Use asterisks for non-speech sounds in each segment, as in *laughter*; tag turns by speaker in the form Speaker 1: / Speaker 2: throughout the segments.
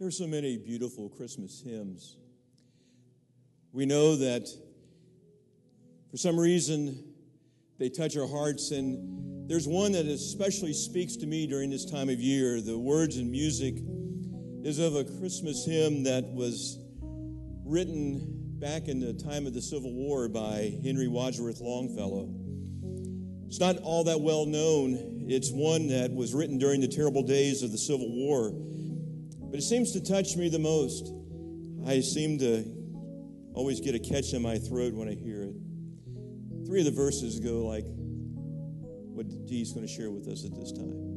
Speaker 1: There are so many beautiful Christmas hymns. We know that for some reason they touch our hearts, and there's one that especially speaks to me during this time of year. The words and music is of a Christmas hymn that was written back in the time of the Civil War by Henry Wadsworth Longfellow. It's not all that well known. It's one that was written during the terrible days of the Civil War but it seems to touch me the most. I seem to always get a catch in my throat when I hear it. Three of the verses go like what Dee's going to share with us at this time.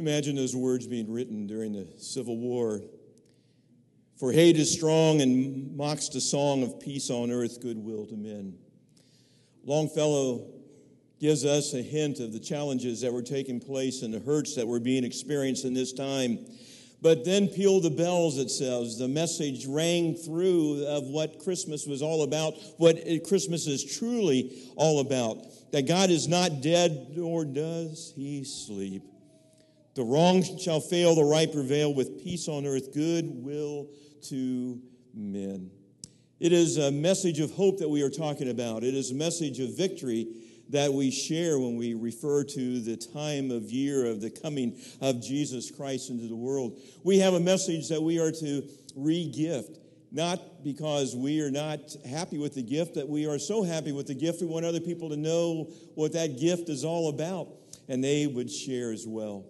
Speaker 1: You imagine those words being written during the Civil War? For hate is strong and mocks the song of peace on earth, goodwill to men. Longfellow gives us a hint of the challenges that were taking place and the hurts that were being experienced in this time. But then peal the bells, it says. The message rang through of what Christmas was all about, what Christmas is truly all about. That God is not dead, nor does he sleep. The wrong shall fail, the right prevail, with peace on earth, good will to men. It is a message of hope that we are talking about. It is a message of victory that we share when we refer to the time of year of the coming of Jesus Christ into the world. We have a message that we are to re-gift, not because we are not happy with the gift, that we are so happy with the gift, we want other people to know what that gift is all about, and they would share as well.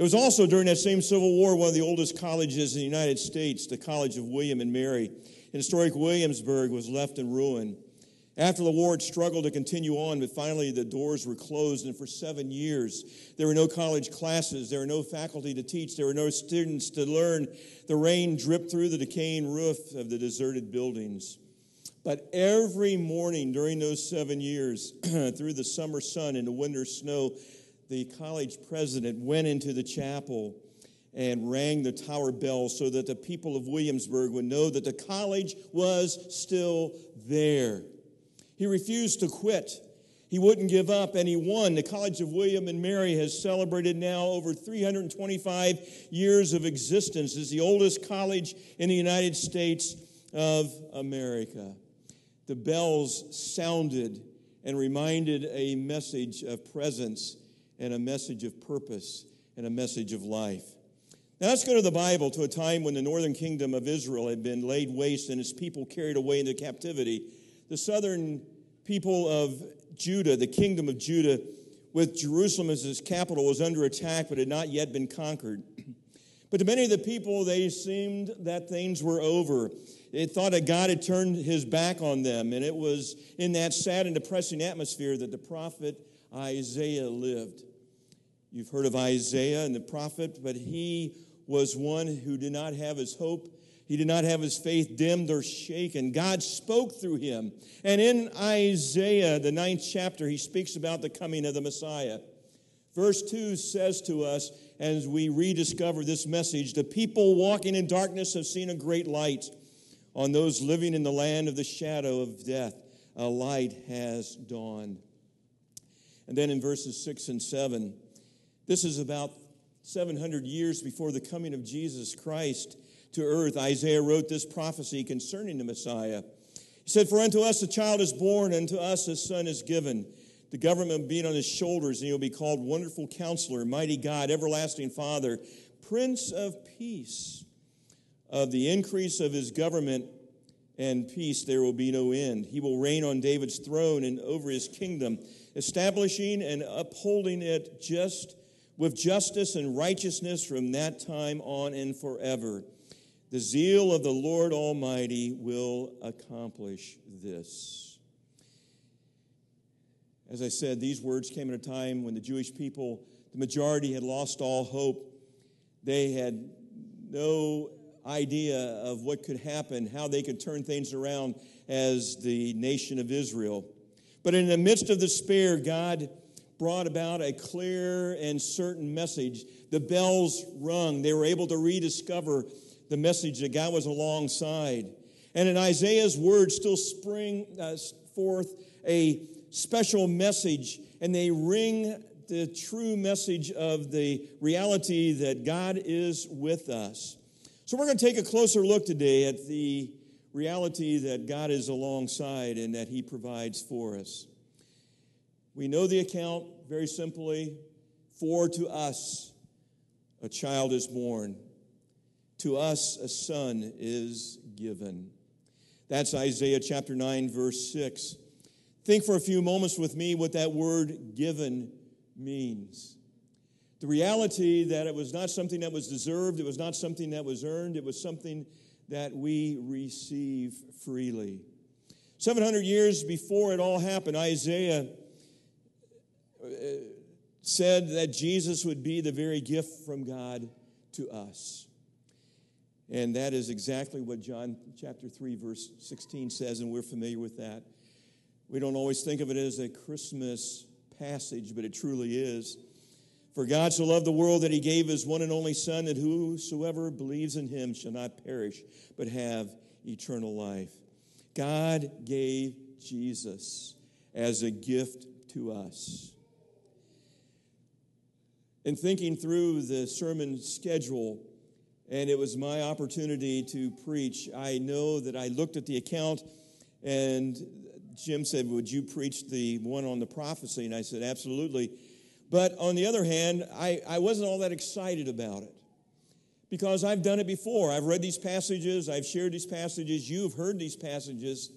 Speaker 1: It was also during that same Civil War one of the oldest colleges in the United States, the College of William and Mary in historic Williamsburg, was left in ruin. After the war, it struggled to continue on, but finally the doors were closed, and for seven years, there were no college classes, there were no faculty to teach, there were no students to learn. The rain dripped through the decaying roof of the deserted buildings. But every morning during those seven years, *clears throat* through the summer sun and the winter snow, the college president went into the chapel and rang the tower bell so that the people of Williamsburg would know that the college was still there. He refused to quit. He wouldn't give up, and he won. The College of William and Mary has celebrated now over 325 years of existence as the oldest college in the United States of America. The bells sounded and reminded a message of presence and a message of purpose and a message of life. Now let's go to the Bible to a time when the northern kingdom of Israel had been laid waste and its people carried away into captivity. The southern people of Judah, the kingdom of Judah, with Jerusalem as its capital, was under attack but had not yet been conquered. *clears throat* But to many of the people, they seemed that things were over. They thought that God had turned his back on them. And it was in that sad and depressing atmosphere that the prophet Isaiah lived. You've heard of Isaiah and the prophet, but he was one who did not have his hope. He did not have his faith dimmed or shaken. God spoke through him. And in Isaiah, the ninth chapter, he speaks about the coming of the Messiah. Verse 2 says to us, as we rediscover this message, the people walking in darkness have seen a great light. On those living in the land of the shadow of death, a light has dawned. And then in verses 6 and 7, this is about 700 years before the coming of Jesus Christ to earth. Isaiah wrote this prophecy concerning the Messiah. He said, For unto us a child is born, unto us a son is given the government being on his shoulders, and he'll be called Wonderful Counselor, Mighty God, Everlasting Father, Prince of Peace. Of the increase of his government and peace, there will be no end. He will reign on David's throne and over his kingdom, establishing and upholding it just with justice and righteousness from that time on and forever. The zeal of the Lord Almighty will accomplish this. As I said, these words came at a time when the Jewish people, the majority, had lost all hope. They had no idea of what could happen, how they could turn things around as the nation of Israel. But in the midst of despair, God brought about a clear and certain message. The bells rung. They were able to rediscover the message that God was alongside. And in Isaiah's words still spring uh, forth a special message and they ring the true message of the reality that God is with us. So, we're going to take a closer look today at the reality that God is alongside and that He provides for us. We know the account very simply for to us a child is born, to us a son is given. That's Isaiah chapter 9, verse 6. Think for a few moments with me what that word given means. The reality that it was not something that was deserved, it was not something that was earned, it was something that we receive freely. 700 years before it all happened, Isaiah said that Jesus would be the very gift from God to us. And that is exactly what John chapter 3 verse 16 says and we're familiar with that. We don't always think of it as a Christmas passage, but it truly is. For God so loved the world that he gave his one and only Son, that whosoever believes in him shall not perish, but have eternal life. God gave Jesus as a gift to us. In thinking through the sermon schedule, and it was my opportunity to preach, I know that I looked at the account and Jim said, Would you preach the one on the prophecy? And I said, Absolutely. But on the other hand, I, I wasn't all that excited about it because I've done it before. I've read these passages, I've shared these passages, you've heard these passages.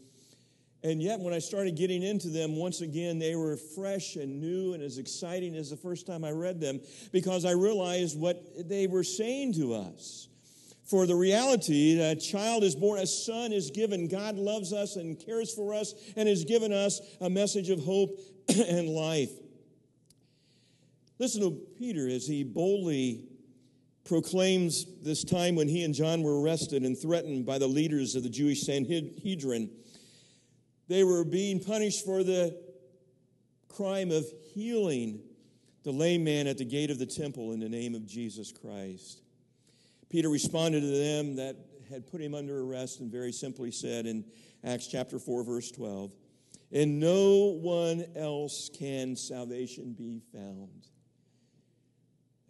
Speaker 1: And yet, when I started getting into them, once again, they were fresh and new and as exciting as the first time I read them because I realized what they were saying to us. For the reality that a child is born, a son is given. God loves us and cares for us and has given us a message of hope *clears throat* and life. Listen to Peter as he boldly proclaims this time when he and John were arrested and threatened by the leaders of the Jewish Sanhedrin. They were being punished for the crime of healing the lame man at the gate of the temple in the name of Jesus Christ. Peter responded to them that had put him under arrest and very simply said in Acts chapter 4, verse 12, In no one else can salvation be found.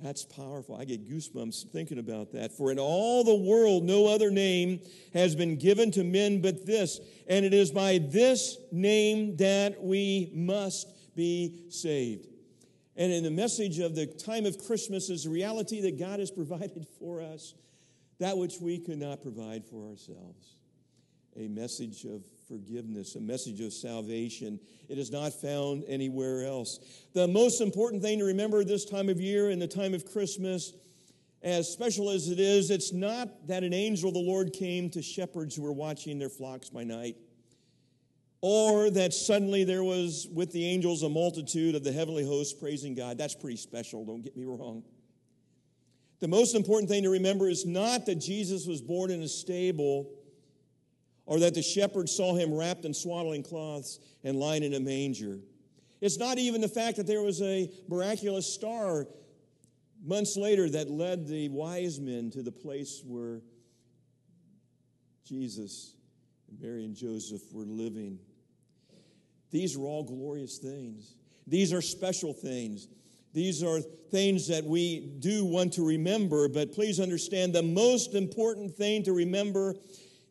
Speaker 1: That's powerful. I get goosebumps thinking about that. For in all the world, no other name has been given to men but this, and it is by this name that we must be saved. And in the message of the time of Christmas is the reality that God has provided *laughs* for us that which we could not provide for ourselves. A message of forgiveness, a message of salvation. It is not found anywhere else. The most important thing to remember this time of year and the time of Christmas, as special as it is, it's not that an angel of the Lord came to shepherds who were watching their flocks by night or that suddenly there was with the angels a multitude of the heavenly hosts praising God. That's pretty special, don't get me wrong. The most important thing to remember is not that Jesus was born in a stable or that the shepherds saw him wrapped in swaddling cloths and lying in a manger. It's not even the fact that there was a miraculous star months later that led the wise men to the place where Jesus and Mary and Joseph were living. These are all glorious things. These are special things. These are things that we do want to remember, but please understand the most important thing to remember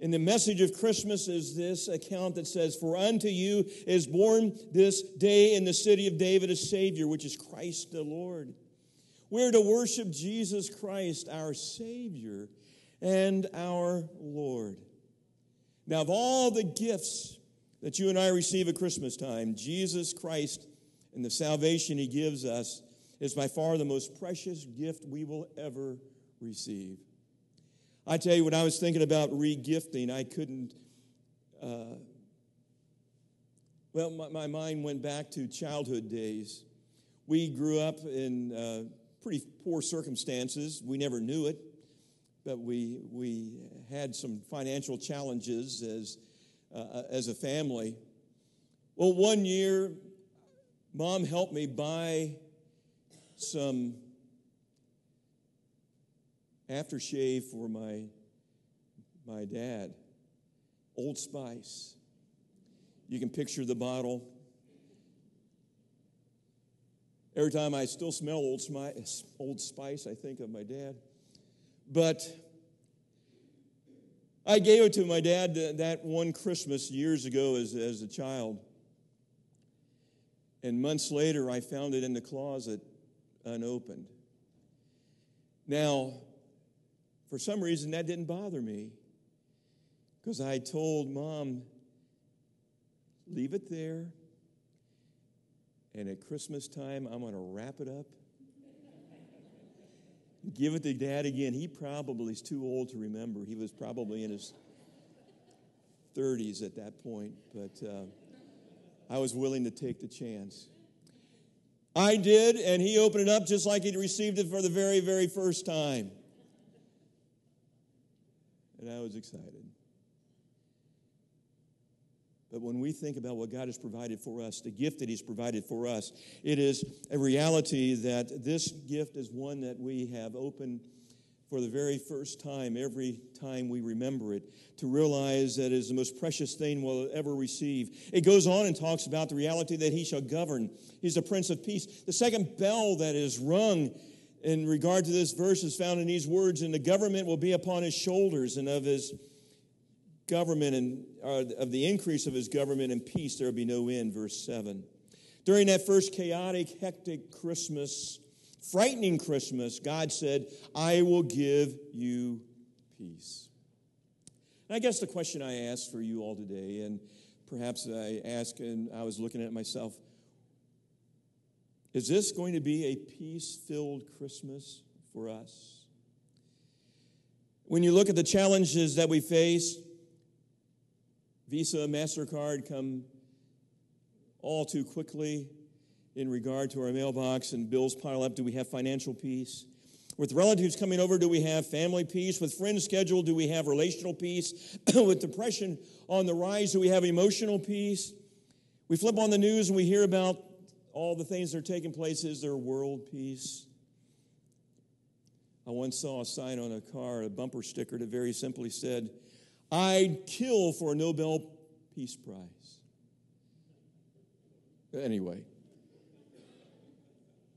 Speaker 1: in the message of Christmas is this account that says, For unto you is born this day in the city of David a Savior, which is Christ the Lord. We're to worship Jesus Christ, our Savior and our Lord. Now, of all the gifts that you and I receive at Christmas time, Jesus Christ and the salvation he gives us is by far the most precious gift we will ever receive. I tell you, when I was thinking about regifting, I couldn't. Uh, well, my, my, mind went back to childhood days. We grew up in uh, pretty poor circumstances. We never knew it, but we, we had some financial challenges as, uh, as a family. Well, one year, mom helped me buy some aftershave for my, my dad. Old Spice. You can picture the bottle. Every time I still smell Old Spice, Old Spice, I think of my dad. But I gave it to my dad that one Christmas years ago as, as a child. And months later, I found it in the closet unopened. Now, for some reason, that didn't bother me because I told mom, leave it there. And at Christmas time, I'm going to wrap it up. Give it to dad again. He probably is too old to remember. He was probably in his 30s at that point, but uh, I was willing to take the chance. I did, and he opened it up just like he'd received it for the very, very first time and I was excited. But when we think about what God has provided for us, the gift that He's provided for us, it is a reality that this gift is one that we have opened for the very first time every time we remember it to realize that it is the most precious thing we'll ever receive. It goes on and talks about the reality that He shall govern. He's the Prince of Peace. The second bell that is rung in regard to this verse is found in these words and the government will be upon his shoulders and of his government and uh, of the increase of his government and peace there will be no end. Verse 7 during that first chaotic hectic christmas frightening christmas god said i will give you peace and i guess the question i ask for you all today and perhaps i ask and i was looking at myself is this going to be a peace filled Christmas for us? When you look at the challenges that we face, Visa, MasterCard come all too quickly in regard to our mailbox and bills pile up. Do we have financial peace? With relatives coming over, do we have family peace? With friends scheduled, do we have relational peace? *coughs* With depression on the rise, do we have emotional peace? We flip on the news and we hear about all the things that are taking place is there world peace? I once saw a sign on a car, a bumper sticker that very simply said, I'd kill for a Nobel Peace Prize. Anyway,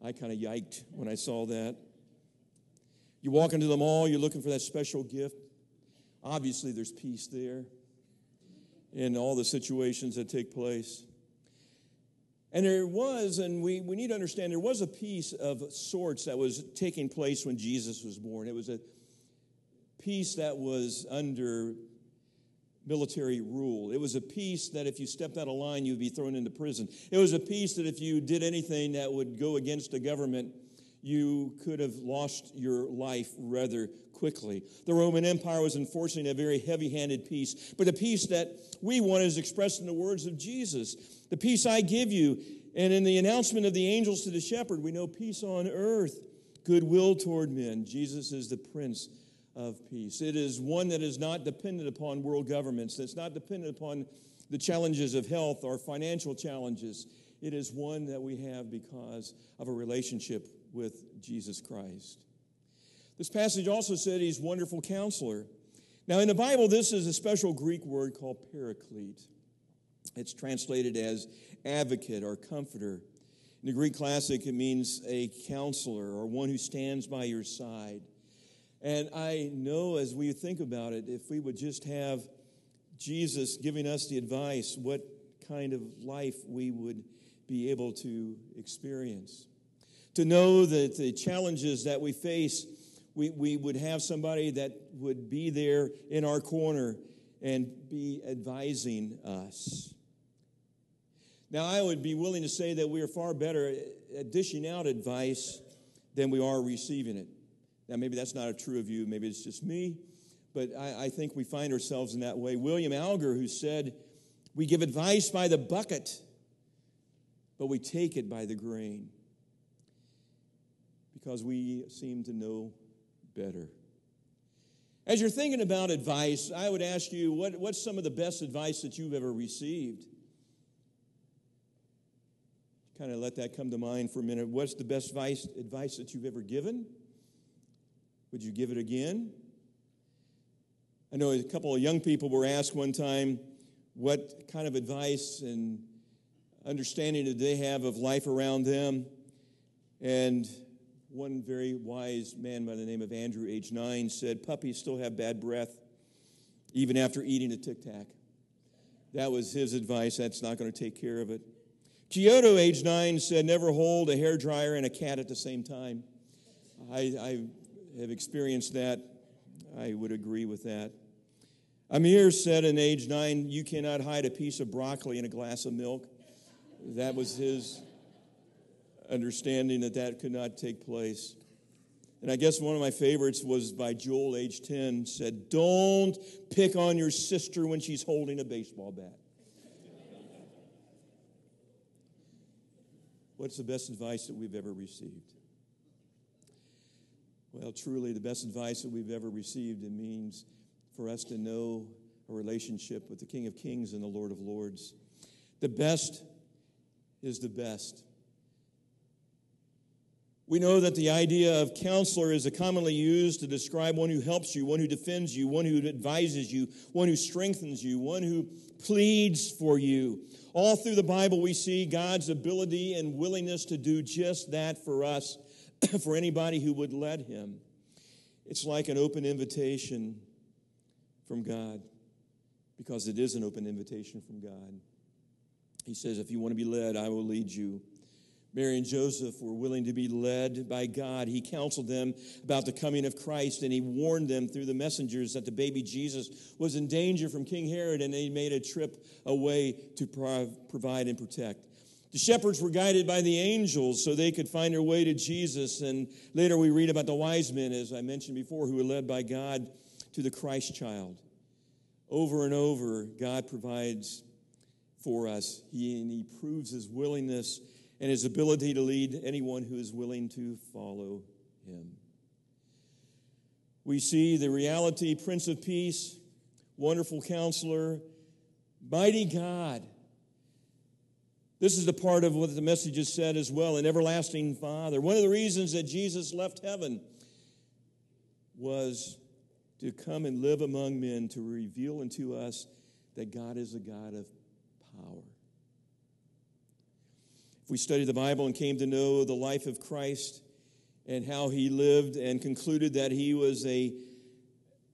Speaker 1: I kind of yiked when I saw that. You walk into the mall, you're looking for that special gift. Obviously, there's peace there in all the situations that take place. And there was, and we, we need to understand, there was a peace of sorts that was taking place when Jesus was born. It was a peace that was under military rule. It was a peace that if you stepped out of line, you'd be thrown into prison. It was a peace that if you did anything that would go against the government, you could have lost your life rather quickly. The Roman Empire was enforcing a very heavy handed peace, but the peace that we want is expressed in the words of Jesus The peace I give you. And in the announcement of the angels to the shepherd, we know peace on earth, goodwill toward men. Jesus is the Prince of Peace. It is one that is not dependent upon world governments, that's not dependent upon the challenges of health or financial challenges. it is one that we have because of a relationship with Jesus Christ. This passage also said he's wonderful counselor. Now, in the Bible, this is a special Greek word called paraclete. It's translated as advocate or comforter. In the Greek classic, it means a counselor or one who stands by your side. And I know as we think about it, if we would just have Jesus giving us the advice, what kind of life we would be able to experience. To know that the challenges that we face, we, we would have somebody that would be there in our corner and be advising us. Now, I would be willing to say that we are far better at dishing out advice than we are receiving it. Now, maybe that's not a true of you, maybe it's just me, but I, I think we find ourselves in that way. William Alger, who said, We give advice by the bucket, but we take it by the grain because we seem to know better. As you're thinking about advice, I would ask you what, what's some of the best advice that you've ever received? Kind of let that come to mind for a minute. What's the best advice, advice that you've ever given? Would you give it again? I know a couple of young people were asked one time what kind of advice and understanding did they have of life around them. And one very wise man by the name of Andrew, age nine, said, Puppies still have bad breath even after eating a tic tac. That was his advice. That's not going to take care of it. Kyoto, age nine, said, Never hold a hair dryer and a cat at the same time. I, I have experienced that. I would agree with that. Amir said in age nine, You cannot hide a piece of broccoli in a glass of milk. That was his understanding that that could not take place. And I guess one of my favorites was by Joel, age 10, said, Don't pick on your sister when she's holding a baseball bat. What's the best advice that we've ever received? Well, truly, the best advice that we've ever received, it means for us to know a relationship with the King of Kings and the Lord of Lords. The best is the best. We know that the idea of counselor is commonly used to describe one who helps you, one who defends you, one who advises you, one who strengthens you, one who pleads for you. All through the Bible, we see God's ability and willingness to do just that for us *clears throat* for anybody who would let him. It's like an open invitation from God because it is an open invitation from God. He says, If you want to be led, I will lead you. Mary and Joseph were willing to be led by God. He counseled them about the coming of Christ and he warned them through the messengers that the baby Jesus was in danger from King Herod and they made a trip away to provide and protect. The shepherds were guided by the angels so they could find their way to Jesus. And later we read about the wise men, as I mentioned before, who were led by God to the Christ child. Over and over, God provides for us. He, and he proves his willingness and his ability to lead anyone who is willing to follow him. We see the reality, Prince of Peace, wonderful counselor, mighty God this is the part of what the message has said as well an everlasting Father. One of the reasons that Jesus left heaven was to come and live among men to reveal unto us that God is a God of power. If we studied the Bible and came to know the life of Christ and how he lived and concluded that he was a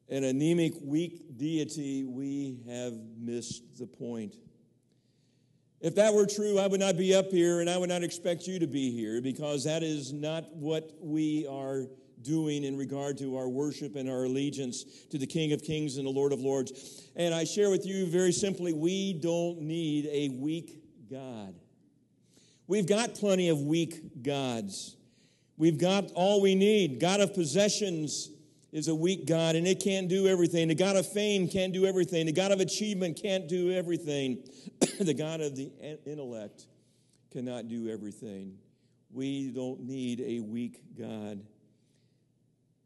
Speaker 1: an anemic, weak deity, we have missed the point. If that were true, I would not be up here and I would not expect you to be here because that is not what we are doing in regard to our worship and our allegiance to the King of Kings and the Lord of Lords. And I share with you very simply we don't need a weak God. We've got plenty of weak gods. We've got all we need. God of possessions is a weak God and it can't do everything. The God of fame can't do everything. The God of achievement can't do everything. *coughs* the God of the intellect cannot do everything. We don't need a weak God.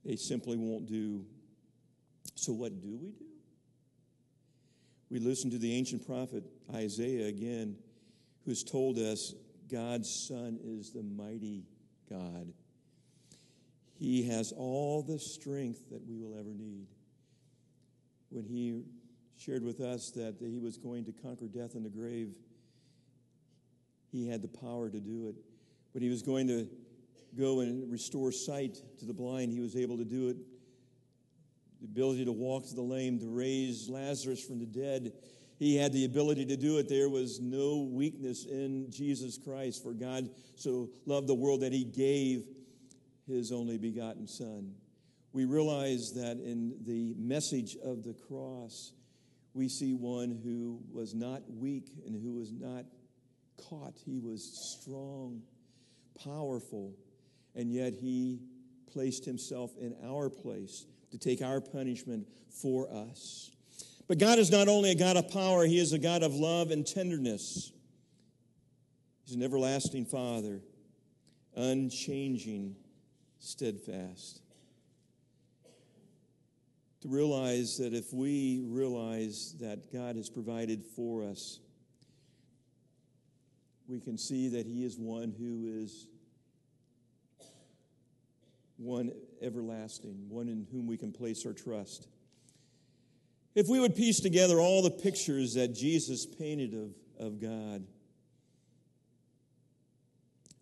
Speaker 1: They simply won't do. So, what do we do? We listen to the ancient prophet Isaiah again, who's told us God's Son is the mighty God. He has all the strength that we will ever need. When he shared with us that he was going to conquer death and the grave, he had the power to do it. When he was going to go and restore sight to the blind, he was able to do it. The ability to walk to the lame, to raise Lazarus from the dead, he had the ability to do it. There was no weakness in Jesus Christ, for God so loved the world that he gave his only begotten Son. We realize that in the message of the cross, we see one who was not weak and who was not caught. He was strong, powerful, and yet he placed himself in our place to take our punishment for us. But God is not only a God of power, He is a God of love and tenderness. He's an everlasting Father, unchanging, steadfast. To realize that if we realize that God has provided for us, we can see that He is one who is one everlasting, one in whom we can place our trust. If we would piece together all the pictures that Jesus painted of, of God,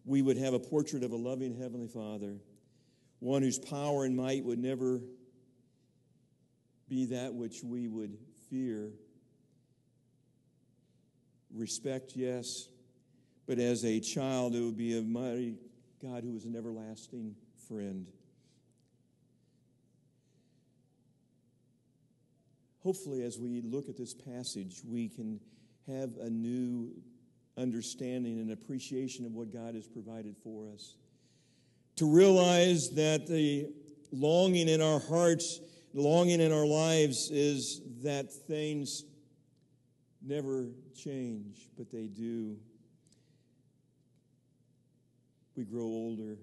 Speaker 1: we would have a portrait of a loving Heavenly Father, one whose power and might would never be that which we would fear. Respect, yes, but as a child, it would be a mighty God who was an everlasting friend. Hopefully, as we look at this passage, we can have a new understanding and appreciation of what God has provided for us. To realize that the longing in our hearts, longing in our lives is that things never change, but they do. We grow older,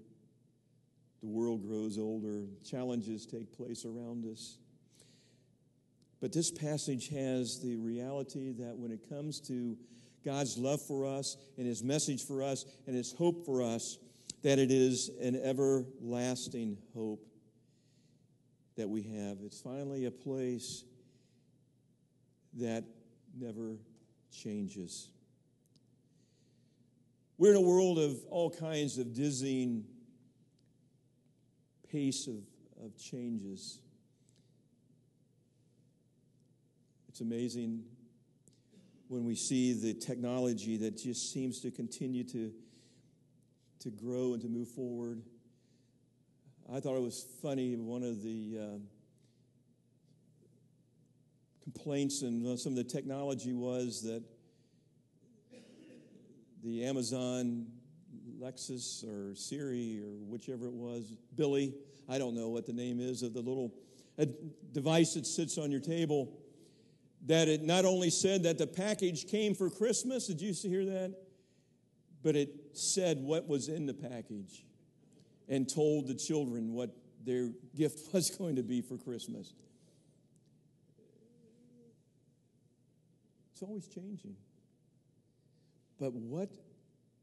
Speaker 1: the world grows older, challenges take place around us. But this passage has the reality that when it comes to God's love for us and his message for us and his hope for us, that it is an everlasting hope that we have. It's finally a place that never changes. We're in a world of all kinds of dizzying pace of, of changes. It's amazing when we see the technology that just seems to continue to, to grow and to move forward. I thought it was funny, one of the uh, complaints and some of the technology was that the Amazon Lexus or Siri or whichever it was, Billy, I don't know what the name is of the little device that sits on your table that it not only said that the package came for Christmas, did you hear that? But it said what was in the package and told the children what their gift *laughs* was going to be for Christmas. It's always changing. But what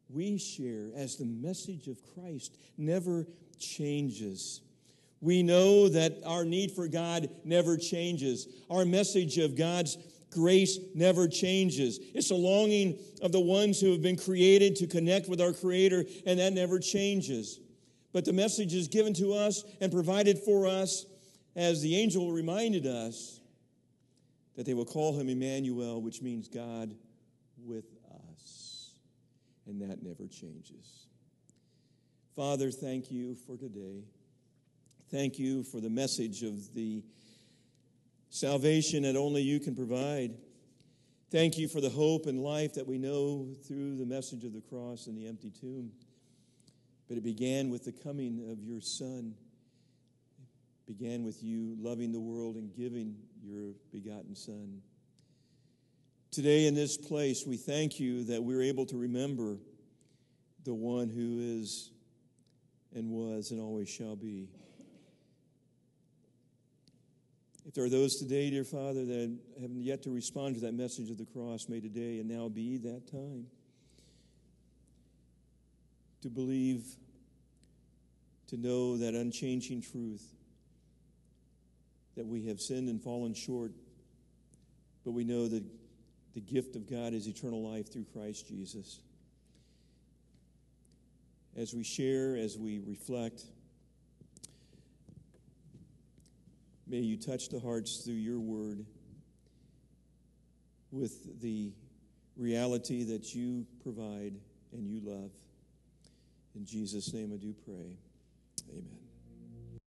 Speaker 1: we share as the message of Christ never changes. We know that our need for God never changes. Our message of God's grace never changes. It's a longing of the ones who have been created to connect with our Creator, and that never changes. But the message is given to us and provided for us, as the angel reminded us, that they will call him Emmanuel, which means God with us. And that never changes. Father, thank you for today. Thank you for the message of the salvation that only you can provide. Thank you for the hope and life that we know through the message of the cross and the empty tomb. But it began with the coming of your Son. It began with you loving the world and giving your begotten Son. Today in this place, we thank you that we're able to remember the one who is and was and always shall be. If there are those today, dear Father, that haven't yet to respond to that message of the cross, may today and now be that time. to believe, to know that unchanging truth that we have sinned and fallen short, but we know that the gift of God is eternal life through Christ Jesus. As we share, as we reflect, may you touch the hearts through your word with the reality that you provide and you love. In Jesus' name I do pray. Amen.